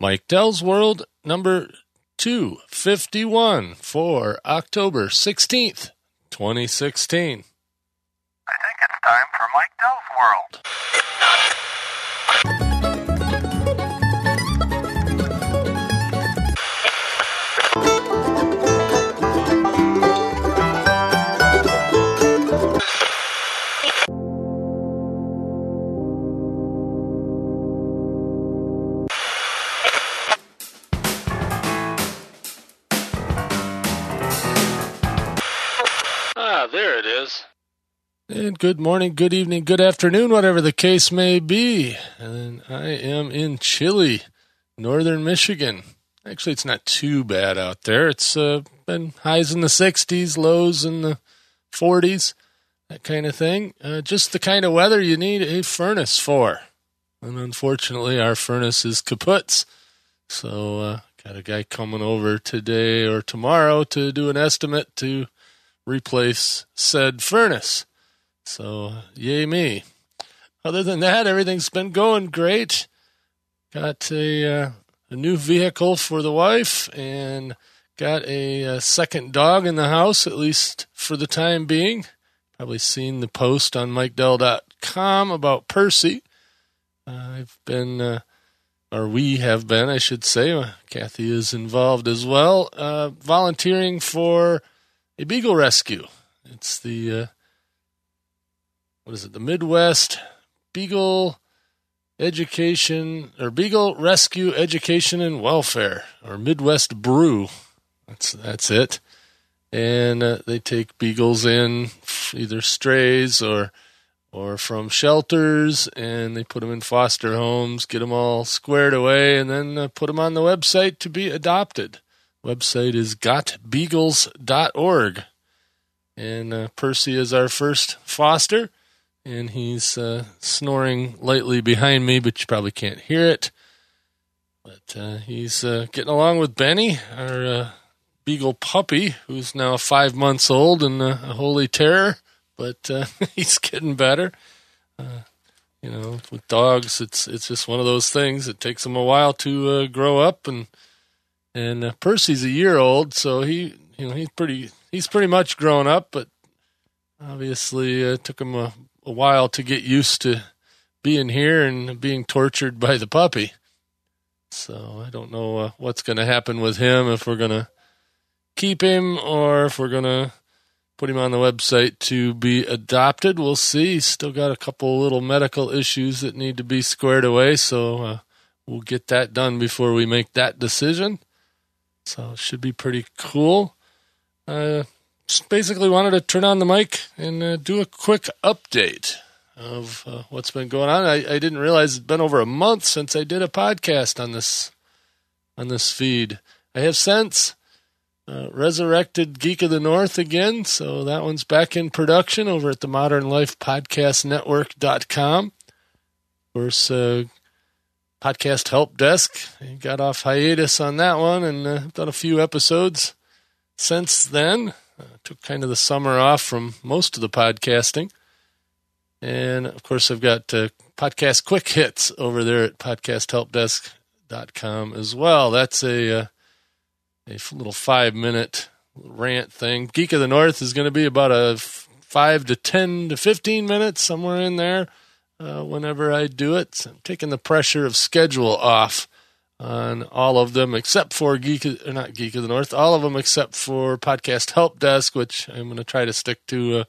Mike Dell's World number 251 for October 16th, 2016. And good morning, good evening, good afternoon, whatever the case may be. And I am in chilly, northern Michigan. Actually, it's not too bad out there. It's uh, been highs in the 60s, lows in the 40s, that kind of thing. Uh, just the kind of weather you need a furnace for. And unfortunately, our furnace is kaput. So, uh, got a guy coming over today or tomorrow to do an estimate to replace said furnace. So, yay me. Other than that, everything's been going great. Got a, uh, a new vehicle for the wife and got a, a, second dog in the house, at least for the time being. Probably seen the post on MikeDell.com about Percy. Uh, I've been, uh, or we have been, I should say. Uh, Kathy is involved as well, uh, volunteering for a beagle rescue. It's the uh, what is it? The Midwest Beagle Education or Beagle Rescue Education and Welfare or Midwest Brew. That's that's it. And uh, they take beagles in, either strays or or from shelters, and they put them in foster homes, get them all squared away, and then uh, put them on the website to be adopted. Website is gotbeagles.org. And uh, Percy is our first foster, and he's uh, snoring lightly behind me, but you probably can't hear it. But uh, he's uh, getting along with Benny, our uh, beagle puppy, who's now five months old and a holy terror, but uh, he's getting better. you know, with dogs, it's it's just one of those things. It takes them a while to grow up and and uh, Percy's a year old, so he you know he's pretty he's pretty much grown up, but obviously uh, took him a, a while to get used to being here and being tortured by the puppy. So I don't know uh, what's going to happen with him if we're going to keep him or if we're going to put him on the website to be adopted. We'll see. Still got a couple little medical issues that need to be squared away, so uh, we'll get that done before we make that decision. So it should be pretty cool. Uh, just basically wanted to turn on the mic and uh, do a quick update of uh, what's been going on. I, I, didn't realize it's been over a month since I did a podcast on this on this feed. I have since uh, resurrected Geek of the North again, so that one's back in production over at the Modern Life Podcast. Of course, uh, podcast help desk. got off hiatus on that one and uh, done a few episodes since then. Uh, took kind of the summer off from most of the podcasting. And of course, I've got uh, podcast quick hits over there at podcasthelpdesk.com as well. That's a, uh, a little five minute rant thing. Geek of the North is going to be about a five to 10 to 15 minutes, somewhere in there uh, whenever I do it. So I'm taking the pressure of schedule off on all of them except for Geek, or not Geek of the North, all of them except for Podcast Help Desk, which I'm going to try to stick to a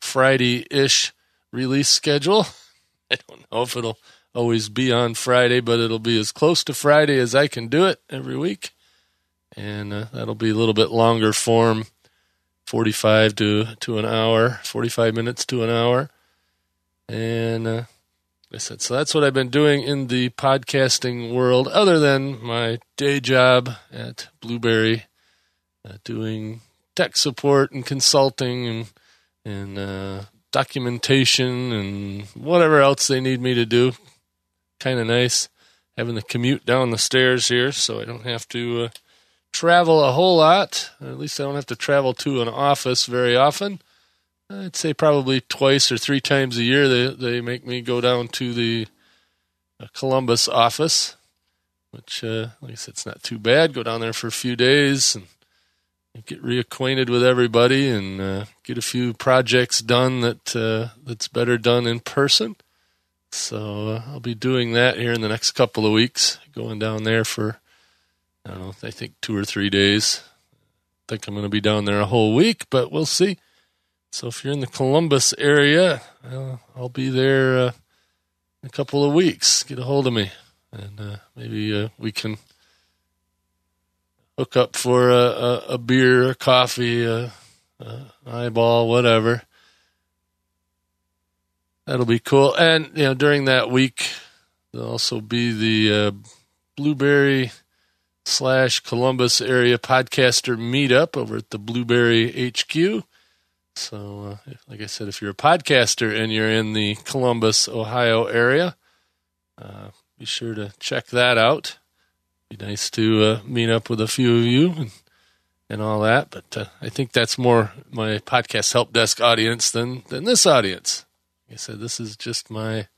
Friday ish release schedule. I don't know if it'll always be on Friday, but it'll be as close to Friday as I can do it every week. And uh, that'll be a little bit longer form 45 to, to an hour, 45 minutes to an hour. And uh, I said, so that's what I've been doing in the podcasting world, other than my day job at Blubrry, uh, doing tech support and consulting and and uh, documentation and whatever else they need me to do. Kind of nice having the commute down the stairs here, so I don't have to uh, travel a whole lot. At least I don't have to travel to an office very often. I'd say probably twice or three times a year they they make me go down to the uh, Columbus office, which, uh, like I said, it's not too bad. Go down there for a few days and get reacquainted with everybody and uh, get a few projects done that uh, that's better done in person. So uh, I'll be doing that here in the next couple of weeks. Going down there for I don't know, I think two or three days. I think I'm going to be down there a whole week, but we'll see. So if you're in the Columbus area, I'll be there uh, in a couple of weeks. Get a hold of me, and uh, maybe uh, we can hook up for a, a, a beer, a coffee, a eyeball, whatever. That'll be cool. And you know, during that week, there'll also be the uh, Blubrry slash Columbus area podcaster meetup over at the Blubrry HQ. So, uh, like I said, if you're a podcaster and you're in the Columbus, Ohio area, uh, be sure to check that out. Be nice to uh, meet up with a few of you and, and all that. But uh, I think that's more my podcast help desk audience than than this audience. Like I said, this is just my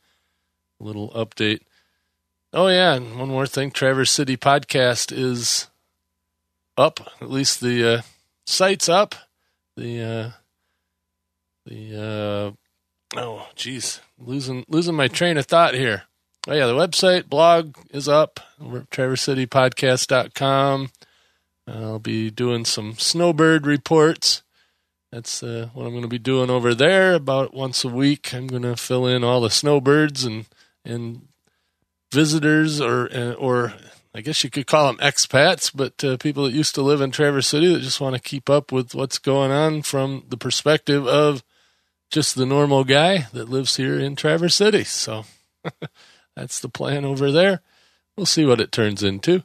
little update. Oh yeah, and one more thing: Traverse City podcast is up. At least the uh, site's up. The uh, the uh, oh, geez, losing losing my train of thought here. Oh yeah, the website blog is up. Traversecitypodcast.com. I'll be doing some snowbird reports. That's uh, what I'm going to be doing over there. About once a week, I'm going to fill in all the snowbirds and and visitors, or uh, or I guess you could call them expats, but uh, people that used to live in Traverse City that just want to keep up with what's going on from the perspective of just the normal guy that lives here in Traverse City. So that's the plan over there. We'll see what it turns into.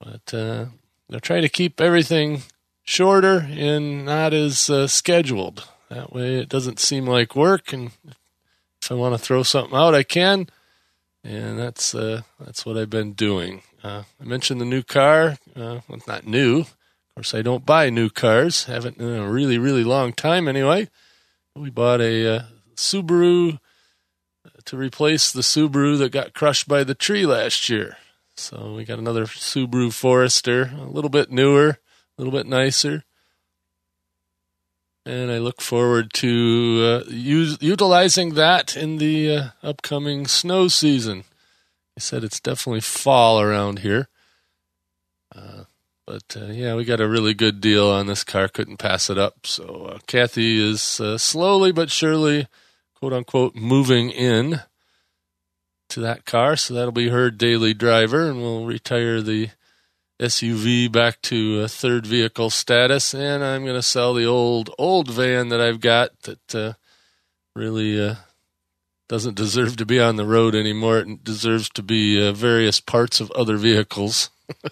But uh, I'll try to keep everything shorter and not as uh, scheduled. That way it doesn't seem like work. And if I want to throw something out, I can. And that's uh, that's what I've been doing. Uh, I mentioned the new car. Uh, well, not new. Of course, I don't buy new cars. Haven't in a really, really long time anyway. We bought a uh, Subaru to replace the Subaru that got crushed by the tree last year. So we got another Subaru Forester, a little bit newer, a little bit nicer. And I look forward to uh, utilizing that in the uh, upcoming snow season. I said it's definitely fall around here. Uh, but uh, yeah, we got a really good deal on this car. Couldn't pass it up. So uh, Kathy is uh, slowly but surely, quote unquote, moving in to that car. So that'll be her daily driver, and we'll retire the SUV back to a third vehicle status. And I'm going to sell the old old van that I've got that uh, really uh, doesn't deserve to be on the road anymore. It deserves to be uh, various parts of other vehicles.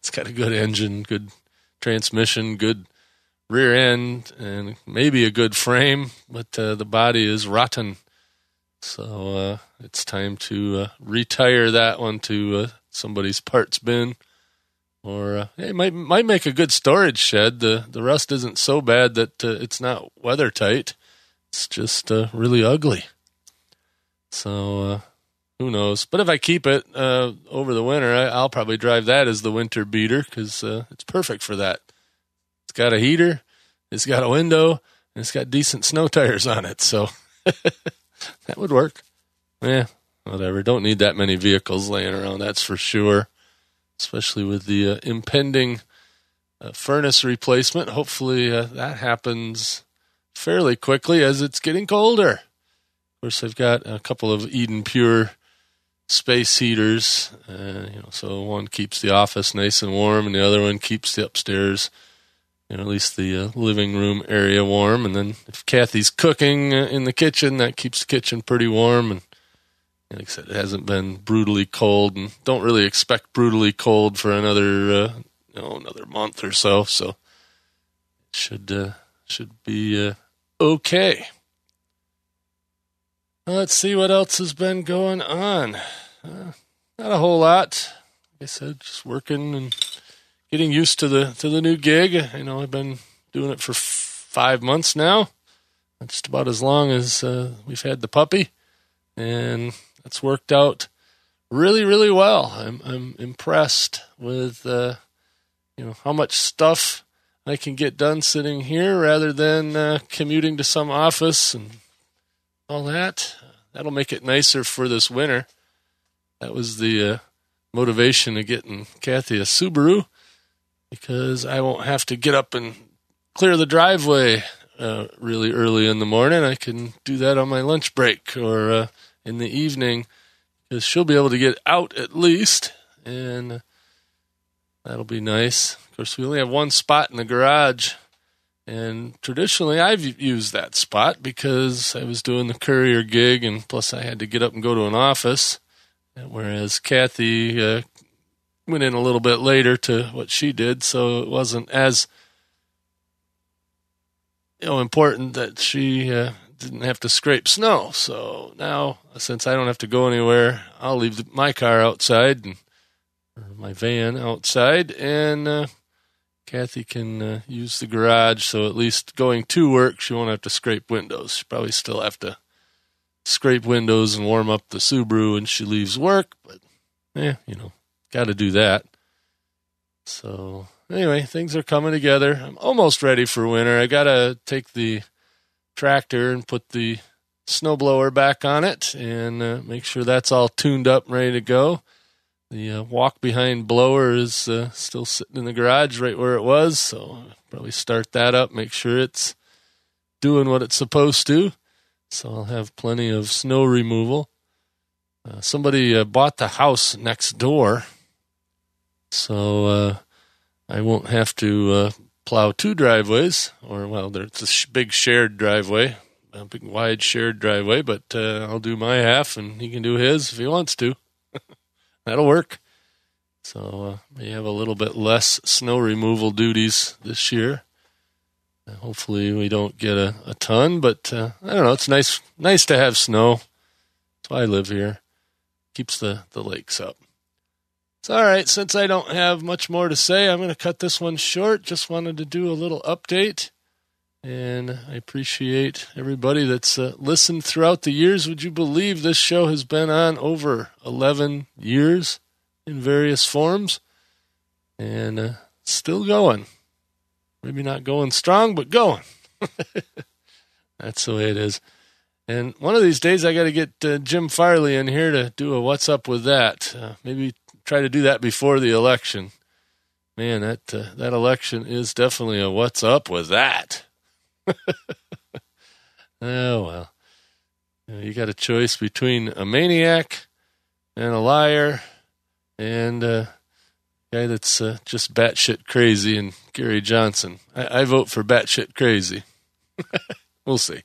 it's got a good engine, good transmission, good rear end, and maybe a good frame, but uh, the body is rotten. So uh, it's time to uh, retire that one to uh, somebody's parts bin, or uh, it might might make a good storage shed. the The rust isn't so bad that uh, it's not weather tight. It's just really ugly. So who knows? But if I keep it uh, over the winter, I, will probably drive that as the winter beater because uh, it's perfect for that. It's got a heater, it's got a window, and it's got decent snow tires on it. So that would work. Yeah, whatever. Don't need that many vehicles laying around, that's for sure. Especially with the uh, impending uh, furnace replacement. Hopefully uh, that happens fairly quickly as it's getting colder. Of course, I've got a couple of Eden Pure space heaters. Uh, you know, so one keeps the office nice and warm, and the other one keeps the upstairs, you know, at least the uh, living room area warm. And then if Kathy's cooking uh, in the kitchen, that keeps the kitchen pretty warm. And like I said, it hasn't been brutally cold, and don't really expect brutally cold for another, uh, you know, another month or so. So it should uh, should be uh, okay. Let's see what else has been going on. Uh, not a whole lot. Like I said, just working and getting used to the to the new gig. I know I've been doing it for f- five months now. Just about as long as uh, we've had the puppy, and that's worked out really, really well. I'm I'm impressed with uh, you know how much stuff I can get done sitting here rather than uh, commuting to some office and all that. That'll make it nicer for this winter. That was the uh, motivation of getting Kathy a Subaru because I won't have to get up and clear the driveway uh, really early in the morning. I can do that on my lunch break or uh, in the evening because she'll be able to get out at least, and that'll be nice. Of course, we only have one spot in the garage, and traditionally I've used that spot because I was doing the courier gig, and plus I had to get up and go to an office. Whereas Kathy uh, went in a little bit later to what she did, so it wasn't as you know important that she uh, didn't have to scrape snow. So now, since I don't have to go anywhere, I'll leave my car outside and my van outside, and uh, Kathy can uh, use the garage. So at least going to work, she won't have to scrape windows. She probably still have to scrape windows and warm up the Subaru when she leaves work, but yeah, you know, got to do that. So anyway, things are coming together. I'm almost ready for winter. I got to take the tractor and put the snowblower back on it and uh, make sure that's all tuned up and ready to go. The uh, walk behind blower is uh, still sitting in the garage right where it was, so I'll probably start that up, make sure it's doing what it's supposed to. So I'll have plenty of snow removal. Uh, somebody uh, bought the house next door, so uh, I won't have to uh, plow two driveways, or well, there's a sh- big shared driveway, a big wide shared driveway. But I'll do my half, and he can do his if he wants to. That'll work. So uh, we have a little bit less snow removal duties this year. Uh, hopefully, we don't get a, a ton, but uh, I don't know. It's nice, nice to have snow. That's why I live here. Keeps the, the lakes up. It's all right. Since I don't have much more to say, I'm going to cut this one short. Just wanted to do a little update. And I appreciate everybody that's uh, listened throughout the years. Would you believe this show has been on over 11 years in various forms and uh, still going? Maybe not going strong, but going. That's the way it is. And one of these days, I got to get uh, Jim Farley in here to do a "What's up with that." Uh, maybe try to do that before the election. Man, that uh, that election is definitely a "What's up with that." oh well, you, got a choice between a maniac and a liar, and a guy that's uh, just batshit crazy, and Gary Johnson. I, I vote for batshit crazy. we'll see.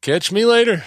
Catch me later.